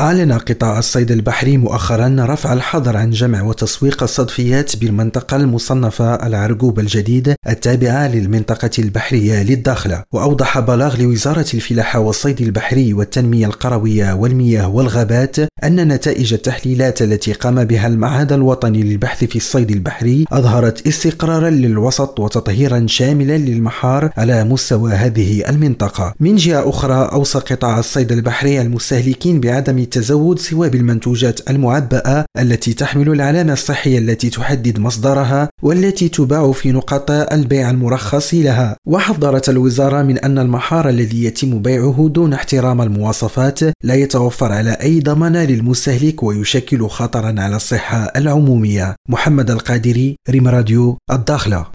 أعلن قطاع الصيد البحري مؤخرا رفع الحظر عن جمع وتسويق الصدفيات بالمنطقة المصنفة العرقوب الجديد التابعة للمنطقة البحرية للداخلة وأوضح بلاغ لوزارة الفلاحة والصيد البحري والتنمية القروية والمياه والغابات أن نتائج التحليلات التي قام بها المعهد الوطني للبحث في الصيد البحري أظهرت استقرارا للوسط وتطهيرا شاملا للمحار على مستوى هذه المنطقة. من جهة أخرى أوصى قطاع الصيد البحري المستهلكين بعدم التزود سوى بالمنتوجات المعبأة التي تحمل العلامة الصحية التي تحدد مصدرها والتي تباع في نقاط البيع المرخص لها. وحذرت الوزارة من أن المحار الذي يتم بيعه دون احترام المواصفات لا يتوفر على أي ضمان للمستهلك ويشكل خطرا على الصحة العمومية. محمد القادري ريم راديو الداخلة.